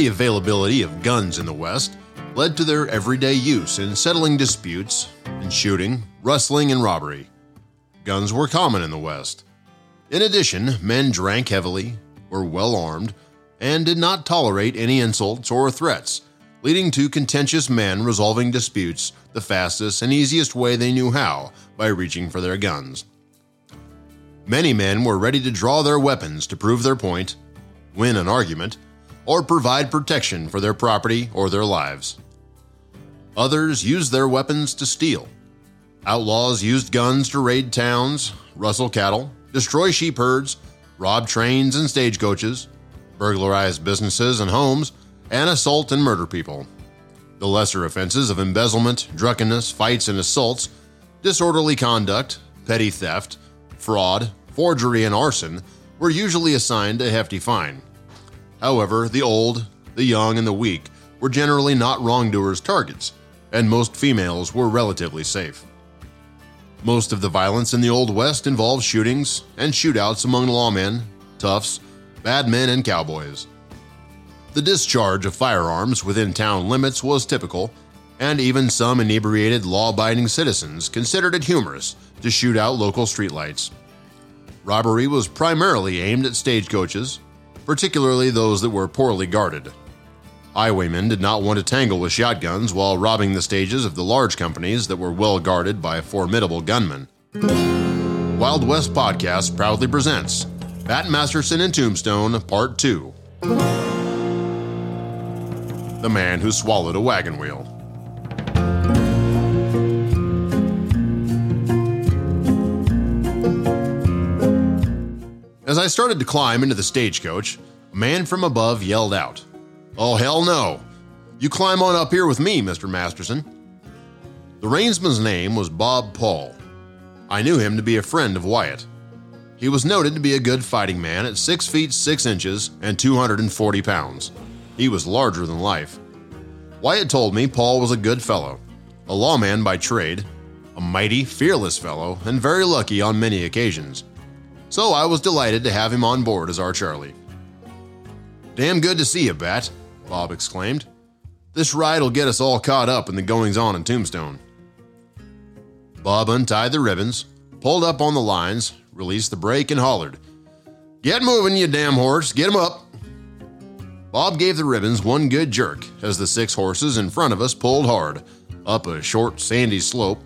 ready availability of guns in the West led to their everyday use in settling disputes, in shooting, rustling, and robbery. Guns were common in the West. In addition, men drank heavily, were well armed, and did not tolerate any insults or threats, leading to contentious men resolving disputes the fastest and easiest way they knew how by reaching for their guns. Many men were ready to draw their weapons to prove their point, win an argument, or provide protection for their property or their lives. Others used their weapons to steal. Outlaws used guns to raid towns, rustle cattle, destroy sheep herds, rob trains and stagecoaches, burglarize businesses and homes, and assault and murder people. The lesser offenses of embezzlement, drunkenness, fights and assaults, disorderly conduct, petty theft, fraud, forgery, and arson were usually assigned a hefty fine. However, the old, the young, and the weak were generally not wrongdoers' targets, and most females were relatively safe. Most of the violence in the Old West involved shootings and shootouts among lawmen, toughs, bad men, and cowboys. The discharge of firearms within town limits was typical, and even some inebriated law abiding citizens considered it humorous to shoot out local streetlights. Robbery was primarily aimed at stagecoaches, particularly those that were poorly guarded. Highwaymen did not want to tangle with shotguns while robbing the stages of the large companies that were well guarded by formidable gunmen. Wild West Podcast proudly presents Bat Masterson and Tombstone Part 2 The Man Who Swallowed a Wagon Wheel. As I started to climb into the stagecoach, a man from above yelled out, Oh, hell no. You climb on up here with me, Mr. Masterson. The reinsman's name was Bob Paul. I knew him to be a friend of Wyatt. He was noted to be a good fighting man at 6 feet 6 inches and 240 pounds. He was larger than life. Wyatt told me Paul was a good fellow, a lawman by trade, a mighty, fearless fellow, and very lucky on many occasions. So I was delighted to have him on board as our Charlie. Damn good to see you, Bat, Bob exclaimed. This ride will get us all caught up in the goings on in Tombstone. Bob untied the ribbons, pulled up on the lines, released the brake, and hollered, Get moving, you damn horse, get him up. Bob gave the ribbons one good jerk as the six horses in front of us pulled hard, up a short, sandy slope,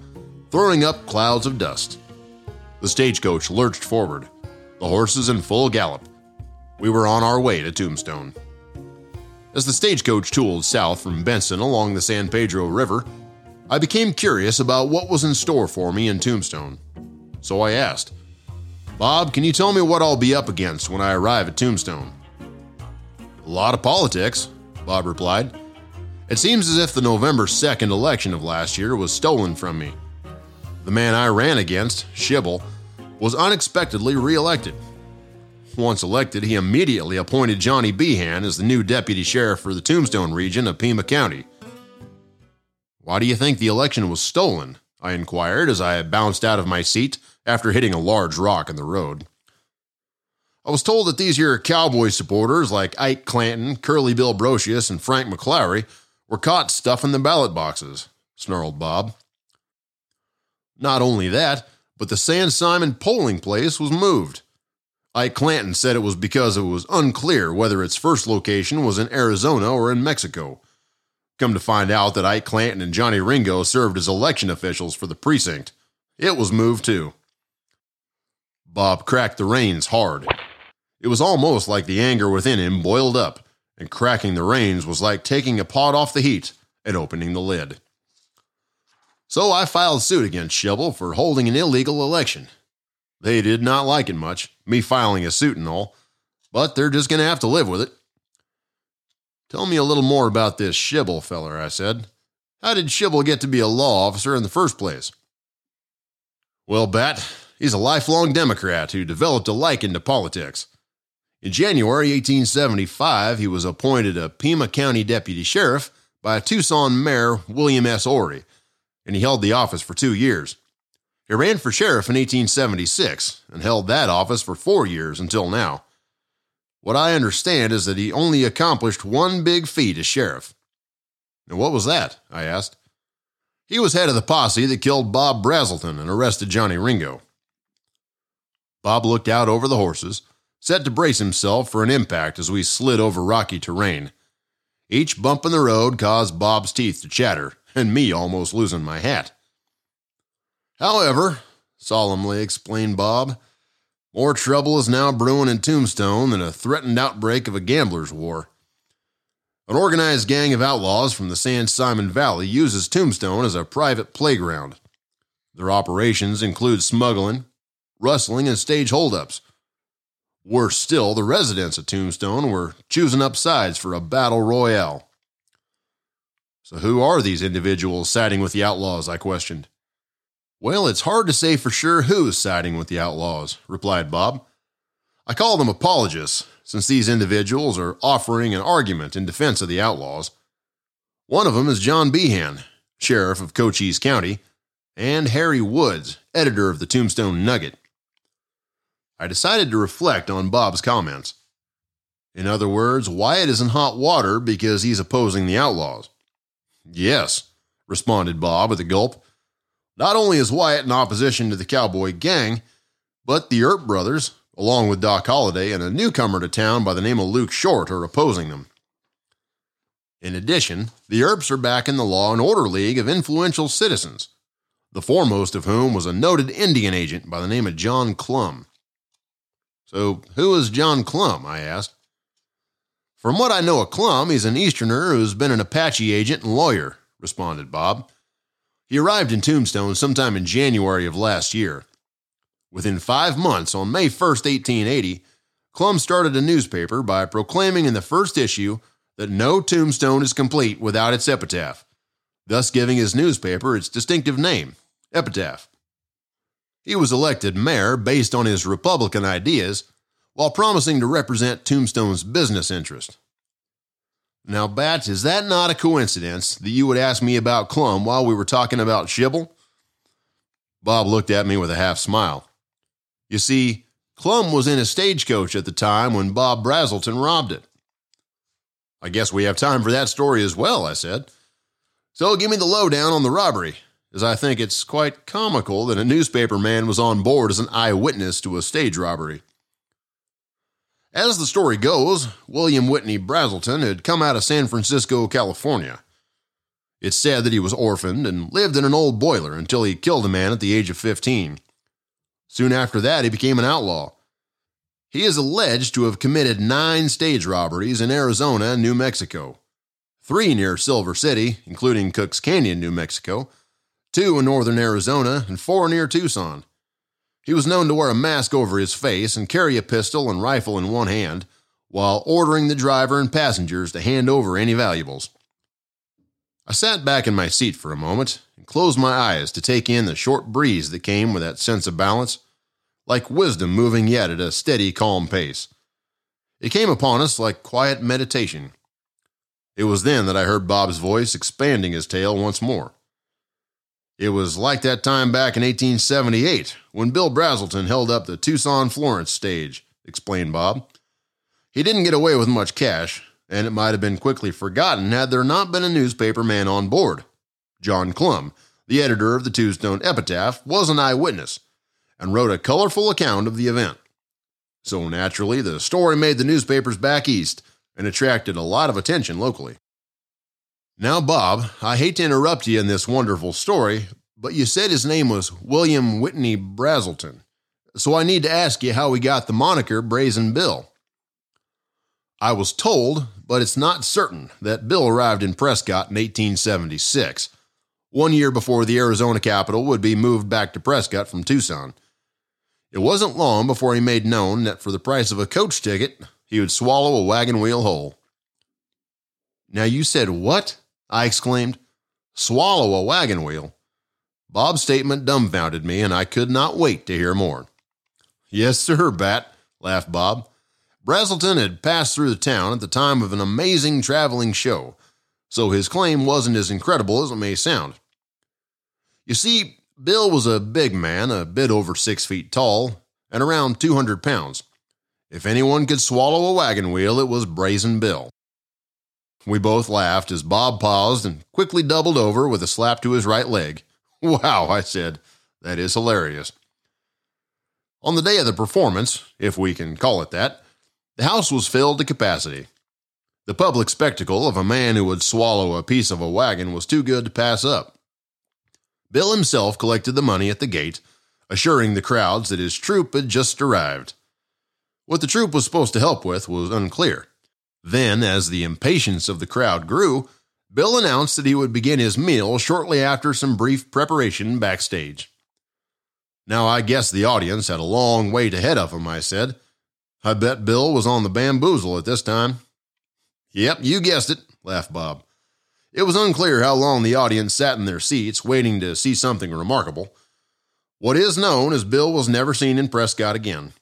throwing up clouds of dust. The stagecoach lurched forward, the horses in full gallop. We were on our way to Tombstone. As the stagecoach tooled south from Benson along the San Pedro River, I became curious about what was in store for me in Tombstone. So I asked, Bob, can you tell me what I'll be up against when I arrive at Tombstone? A lot of politics, Bob replied. It seems as if the November 2nd election of last year was stolen from me. The man I ran against, Shibell, was unexpectedly reelected. Once elected, he immediately appointed Johnny Behan as the new deputy sheriff for the Tombstone region of Pima County. Why do you think the election was stolen? I inquired as I bounced out of my seat after hitting a large rock in the road. I was told that these here cowboy supporters like Ike Clanton, Curly Bill Brocius, and Frank McLaury were caught stuffing the ballot boxes, snarled Bob. Not only that, but the San Simon polling place was moved. Ike Clanton said it was because it was unclear whether its first location was in Arizona or in Mexico. Come to find out that Ike Clanton and Johnny Ringo served as election officials for the precinct. It was moved too. Bob cracked the reins hard. It was almost like the anger within him boiled up, and cracking the reins was like taking a pot off the heat and opening the lid. So I filed suit against Shibell for holding an illegal election they did not like it much, me filing a suit and all, but they're just going to have to live with it. Tell me a little more about this Shibell feller, I said. How did Shibell get to be a law officer in the first place? Well, Bat, he's a lifelong Democrat who developed a liking to politics. In January 1875, he was appointed a Pima County deputy sheriff by Tucson Mayor William S. Oury, and he held the office for two years. He ran for sheriff in 1876 and held that office for four years until now. What I understand is that he only accomplished one big feat as sheriff. And what was that? I asked. He was head of the posse that killed Bob Brazelton and arrested Johnny Ringo. Bob looked out over the horses, set to brace himself for an impact as we slid over rocky terrain. Each bump in the road caused Bob's teeth to chatter, and me almost losing my hat. However, solemnly explained Bob, more trouble is now brewing in Tombstone than a threatened outbreak of a gambler's war. An organized gang of outlaws from the San Simon Valley uses Tombstone as a private playground. Their operations include smuggling, rustling, and stage holdups. Worse still, the residents of Tombstone were choosing up sides for a battle royale. So, who are these individuals siding with the outlaws? I questioned. Well, it's hard to say for sure who's siding with the outlaws, replied Bob. I call them apologists, since these individuals are offering an argument in defense of the outlaws. One of them is John Behan, sheriff of Cochise County, and Harry Woods, editor of the Tombstone Nugget. I decided to reflect on Bob's comments. In other words, Wyatt is in hot water because he's opposing the outlaws. Yes, responded Bob with a gulp. Not only is Wyatt in opposition to the cowboy gang, but the Earp brothers, along with Doc Holliday and a newcomer to town by the name of Luke Short, are opposing them. In addition, the Earps are back in the Law and Order League of influential citizens, the foremost of whom was a noted Indian agent by the name of John Clum. So, who is John Clum? I asked. From what I know of Clum, he's an Easterner who's been an Apache agent and lawyer, responded Bob. He arrived in Tombstone sometime in January of last year. Within five months, on May 1st, 1880, Clum started a newspaper by proclaiming in the first issue that no tombstone is complete without its epitaph, thus giving his newspaper its distinctive name, Epitaph. He was elected mayor based on his Republican ideas while promising to represent Tombstone's business interest. Now, Bats, is that not a coincidence that you would ask me about Clum while we were talking about Shibell? Bob looked at me with a half smile. You see, Clum was in a stagecoach at the time when Bob Brazelton robbed it. I guess we have time for that story as well, I said. So give me the lowdown on the robbery, as I think it's quite comical that a newspaper man was on board as an eyewitness to a stage robbery. As the story goes, William Whitney Brazelton had come out of San Francisco, California. It's said that he was orphaned and lived in an old boiler until he killed a man at the age of 15. Soon after that, he became an outlaw. He is alleged to have committed nine stage robberies in Arizona and New Mexico, three near Silver City, including Cook's Canyon, New Mexico, two in northern Arizona, and four near Tucson. He was known to wear a mask over his face and carry a pistol and rifle in one hand, while ordering the driver and passengers to hand over any valuables. I sat back in my seat for a moment and closed my eyes to take in the short breeze that came with that sense of balance like wisdom moving yet at a steady, calm pace. It came upon us like quiet meditation. It was then that I heard Bob's voice expanding his tale once more. It was like that time back in 1878 when Bill Brazelton held up the Tucson Florence stage, explained Bob. He didn't get away with much cash, and it might have been quickly forgotten had there not been a newspaper man on board. John Clum, the editor of the Tombstone Epitaph, was an eyewitness and wrote a colorful account of the event. So naturally, the story made the newspapers back east and attracted a lot of attention locally. Now, Bob, I hate to interrupt you in this wonderful story, but you said his name was William Whitney Brazelton. So I need to ask you how he got the moniker Brazen Bill. I was told, but it's not certain, that Bill arrived in Prescott in 1876, one year before the Arizona capital would be moved back to Prescott from Tucson. It wasn't long before he made known that for the price of a coach ticket, he would swallow a wagon wheel whole. Now you said what? I exclaimed. Swallow a wagon wheel. Bob's statement dumbfounded me, and I could not wait to hear more. Yes, sir, Bat, laughed Bob. Brazelton had passed through the town at the time of an amazing traveling show, so his claim wasn't as incredible as it may sound. You see, Bill was a big man, a bit over six feet tall, and around 200 pounds. If anyone could swallow a wagon wheel, it was Brazen Bill. We both laughed as Bob paused and quickly doubled over with a slap to his right leg. Wow, I said, that is hilarious. On the day of the performance, if we can call it that, the house was filled to capacity. The public spectacle of a man who would swallow a piece of a wagon was too good to pass up. Bill himself collected the money at the gate, assuring the crowds that his troupe had just arrived. What the troupe was supposed to help with was unclear. Then, as the impatience of the crowd grew, Bill announced that he would begin his meal shortly after some brief preparation backstage. Now, I guess the audience had a long wait ahead of him, I said. I bet Bill was on the bamboozle at this time. Yep, you guessed it, laughed Bob. It was unclear how long the audience sat in their seats waiting to see something remarkable. What is known is Bill was never seen in Prescott again.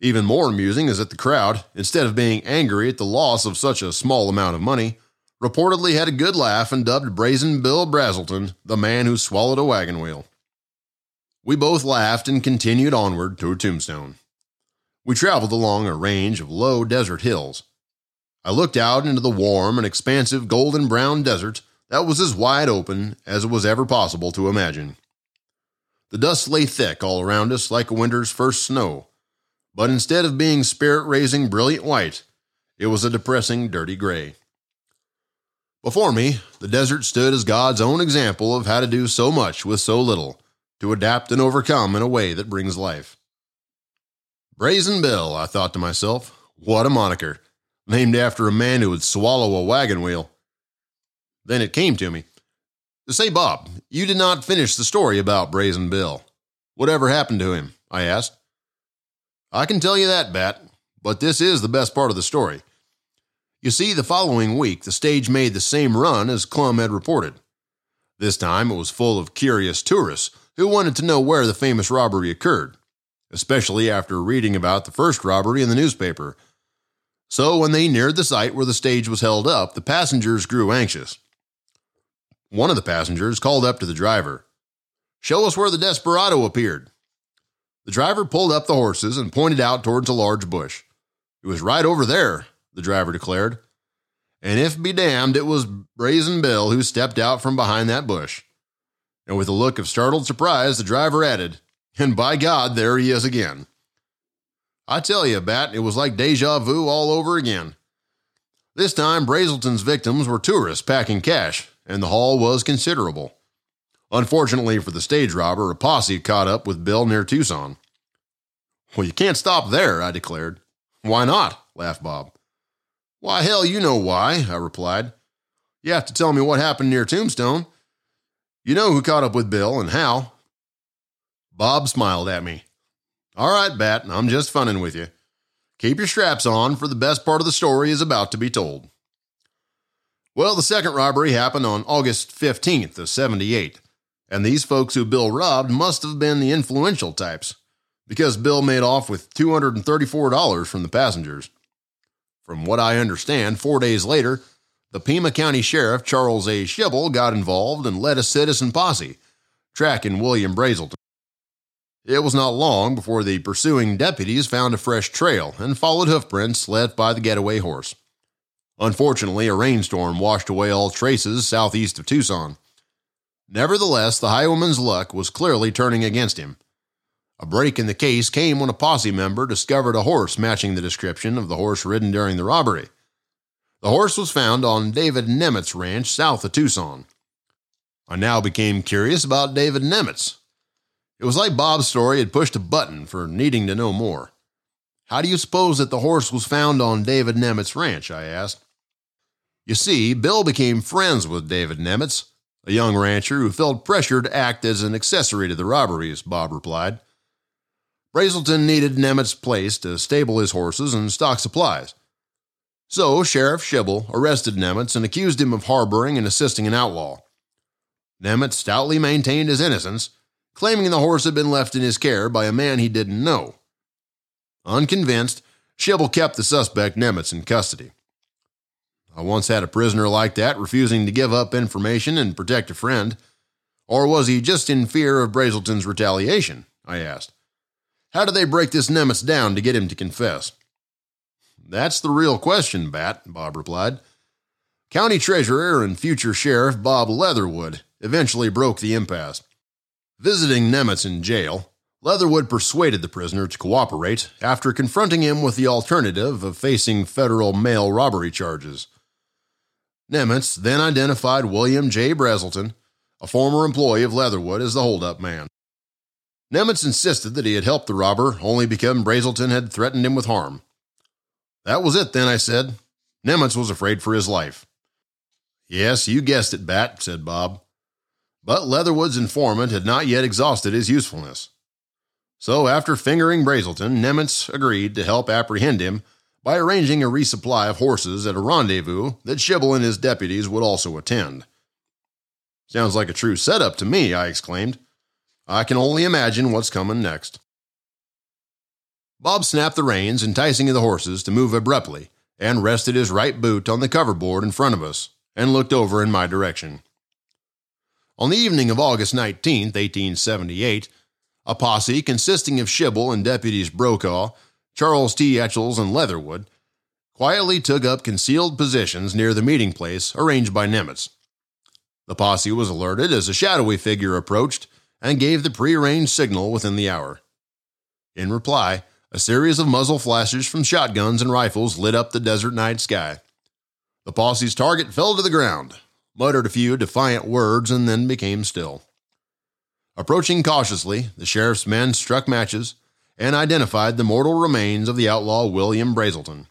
Even more amusing is that the crowd, instead of being angry at the loss of such a small amount of money, reportedly had a good laugh and dubbed Brazen Bill Brazelton the man who swallowed a wagon wheel. We both laughed and continued onward toward Tombstone. We traveled along a range of low desert hills. I looked out into the warm and expansive golden brown desert that was as wide open as it was ever possible to imagine. The dust lay thick all around us like a winter's first snow, but instead of being spirit raising brilliant white, it was a depressing dirty gray. Before me, the desert stood as God's own example of how to do so much with so little, to adapt and overcome in a way that brings life. Brazen Bill, I thought to myself, what a moniker, named after a man who would swallow a wagon wheel. Then it came to me. Say, Bob, you did not finish the story about Brazen Bill. Whatever happened to him? I asked. I can tell you that, Bat, but this is the best part of the story. You see, the following week, the stage made the same run as Clum had reported. This time, it was full of curious tourists who wanted to know where the famous robbery occurred, especially after reading about the first robbery in the newspaper. So, when they neared the site where the stage was held up, the passengers grew anxious. One of the passengers called up to the driver Show us where the desperado appeared. The driver pulled up the horses and pointed out towards a large bush. It was right over there, the driver declared. And if be damned, it was Brazen Bill who stepped out from behind that bush. And with a look of startled surprise, the driver added, And by God, there he is again. I tell you, Bat, it was like deja vu all over again. This time, Brazelton's victims were tourists packing cash, and the haul was considerable. Unfortunately for the stage robber, a posse caught up with Bill near Tucson. Well, you can't stop there, I declared. Why not? laughed Bob. Why, hell, you know why, I replied. You have to tell me what happened near Tombstone. You know who caught up with Bill and how. Bob smiled at me. All right, Bat, I'm just funning with you. Keep your straps on, for the best part of the story is about to be told. Well, the second robbery happened on August 15th of 78, and these folks who Bill robbed must have been the influential types because Bill made off with $234 from the passengers. From what I understand, four days later, the Pima County Sheriff Charles A. Shibell got involved and led a citizen posse, tracking William Brazelton. It was not long before the pursuing deputies found a fresh trail and followed hoofprints left by the getaway horse. Unfortunately, a rainstorm washed away all traces southeast of Tucson. Nevertheless, the highwayman's luck was clearly turning against him. A break in the case came when a posse member discovered a horse matching the description of the horse ridden during the robbery. The horse was found on David Nemitz Ranch south of Tucson. I now became curious about David Nemitz. It was like Bob's story had pushed a button for needing to know more. How do you suppose that the horse was found on David Nemitz Ranch? I asked. You see, Bill became friends with David Nemitz, a young rancher who felt pressure to act as an accessory to the robberies, Bob replied. Brazelton needed Nemitz's place to stable his horses and stock supplies. So Sheriff Shibell arrested Nemitz and accused him of harboring and assisting an outlaw. Nemitz stoutly maintained his innocence, claiming the horse had been left in his care by a man he didn't know. Unconvinced, Shibell kept the suspect Nemitz in custody. I once had a prisoner like that refusing to give up information and protect a friend. Or was he just in fear of Brazelton's retaliation? I asked. How did they break this Nemitz down to get him to confess? That's the real question, Bat, Bob replied. County Treasurer and future Sheriff Bob Leatherwood eventually broke the impasse. Visiting Nemitz in jail, Leatherwood persuaded the prisoner to cooperate after confronting him with the alternative of facing federal mail robbery charges. Nemitz then identified William J. Brazelton, a former employee of Leatherwood, as the holdup man. Nemitz insisted that he had helped the robber only because Brazelton had threatened him with harm. That was it then, I said. Nemitz was afraid for his life. Yes, you guessed it, Bat, said Bob. But Leatherwood's informant had not yet exhausted his usefulness. So, after fingering Brazelton, Nemitz agreed to help apprehend him by arranging a resupply of horses at a rendezvous that Shibell and his deputies would also attend. Sounds like a true setup to me, I exclaimed. I can only imagine what's coming next. Bob snapped the reins, enticing the horses to move abruptly, and rested his right boot on the coverboard in front of us and looked over in my direction. On the evening of August 19, 1878, a posse consisting of Shibell and deputies Brokaw Charles T. Etchells and Leatherwood, quietly took up concealed positions near the meeting place arranged by Nemitz. The posse was alerted as a shadowy figure approached and gave the prearranged signal within the hour. In reply, a series of muzzle flashes from shotguns and rifles lit up the desert night sky. The posse's target fell to the ground, muttered a few defiant words, and then became still. Approaching cautiously, the sheriff's men struck matches and identified the mortal remains of the outlaw William Brazelton.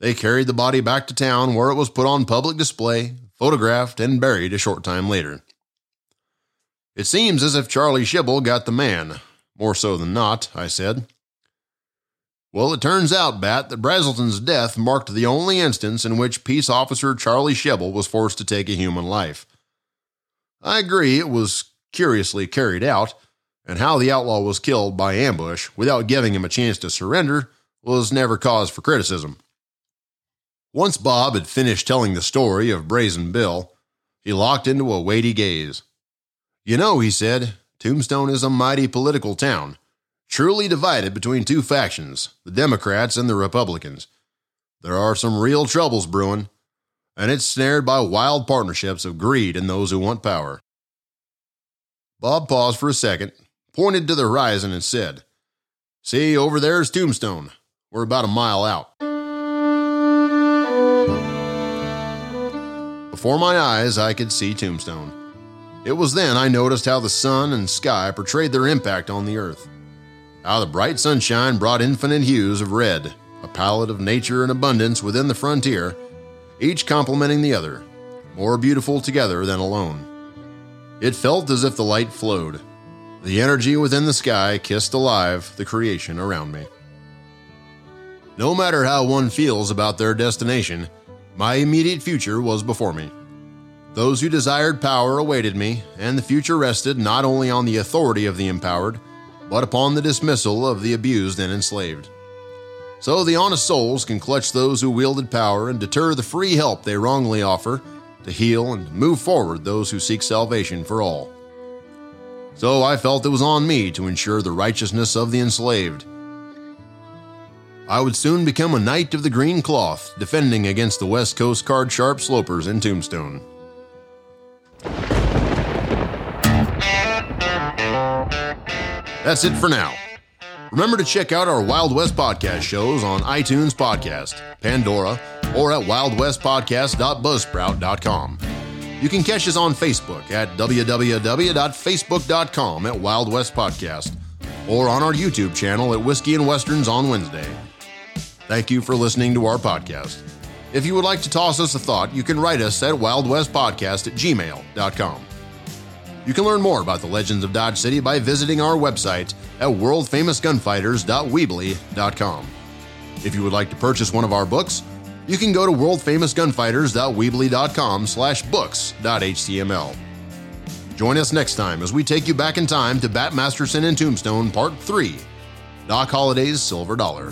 They carried the body back to town where it was put on public display, photographed, and buried a short time later. It seems as if Charlie Shibell got the man. More so than not, I said. Well, it turns out, Bat, that Brazelton's death marked the only instance in which peace officer Charlie Shibell was forced to take a human life. I agree it was curiously carried out, and how the outlaw was killed by ambush without giving him a chance to surrender was never cause for criticism. Once Bob had finished telling the story of Brazen Bill, he locked into a weighty gaze. You know, he said, Tombstone is a mighty political town, truly divided between two factions, the Democrats and the Republicans. There are some real troubles brewing, and it's snared by wild partnerships of greed and those who want power. Bob paused for a second, pointed to the horizon, and said, See, over there's Tombstone. We're about a mile out. Before my eyes, I could see Tombstone. It was then I noticed how the sun and sky portrayed their impact on the earth. How the bright sunshine brought infinite hues of red, a palette of nature and abundance within the frontier, each complementing the other, more beautiful together than alone. It felt as if the light flowed. The energy within the sky kissed alive the creation around me. No matter how one feels about their destination, my immediate future was before me. Those who desired power awaited me, and the future rested not only on the authority of the empowered, but upon the dismissal of the abused and enslaved. So the honest souls can clutch those who wielded power and deter the free help they wrongly offer to heal and move forward those who seek salvation for all. So I felt it was on me to ensure the righteousness of the enslaved. I would soon become a knight of the green cloth, defending against the West Coast card sharp slopers in Tombstone. That's it for now. Remember to check out our Wild West podcast shows on iTunes Podcast, Pandora, or at wildwestpodcast.buzzsprout.com. You can catch us on Facebook at www.facebook.com at Wild West Podcast or on our YouTube channel at Whiskey and Westerns on Wednesday. Thank you for listening to our podcast. If you would like to toss us a thought, you can write us at wildwestpodcast at gmail.com. You can learn more about the legends of Dodge City by visiting our website at worldfamousgunfighters.weebly.com. If you would like to purchase one of our books, you can go to worldfamousgunfighters.weebly.com slash books.html. Join us next time as we take you back in time to Bat Masterson and Tombstone Part 3, Doc Holliday's Silver Dollar.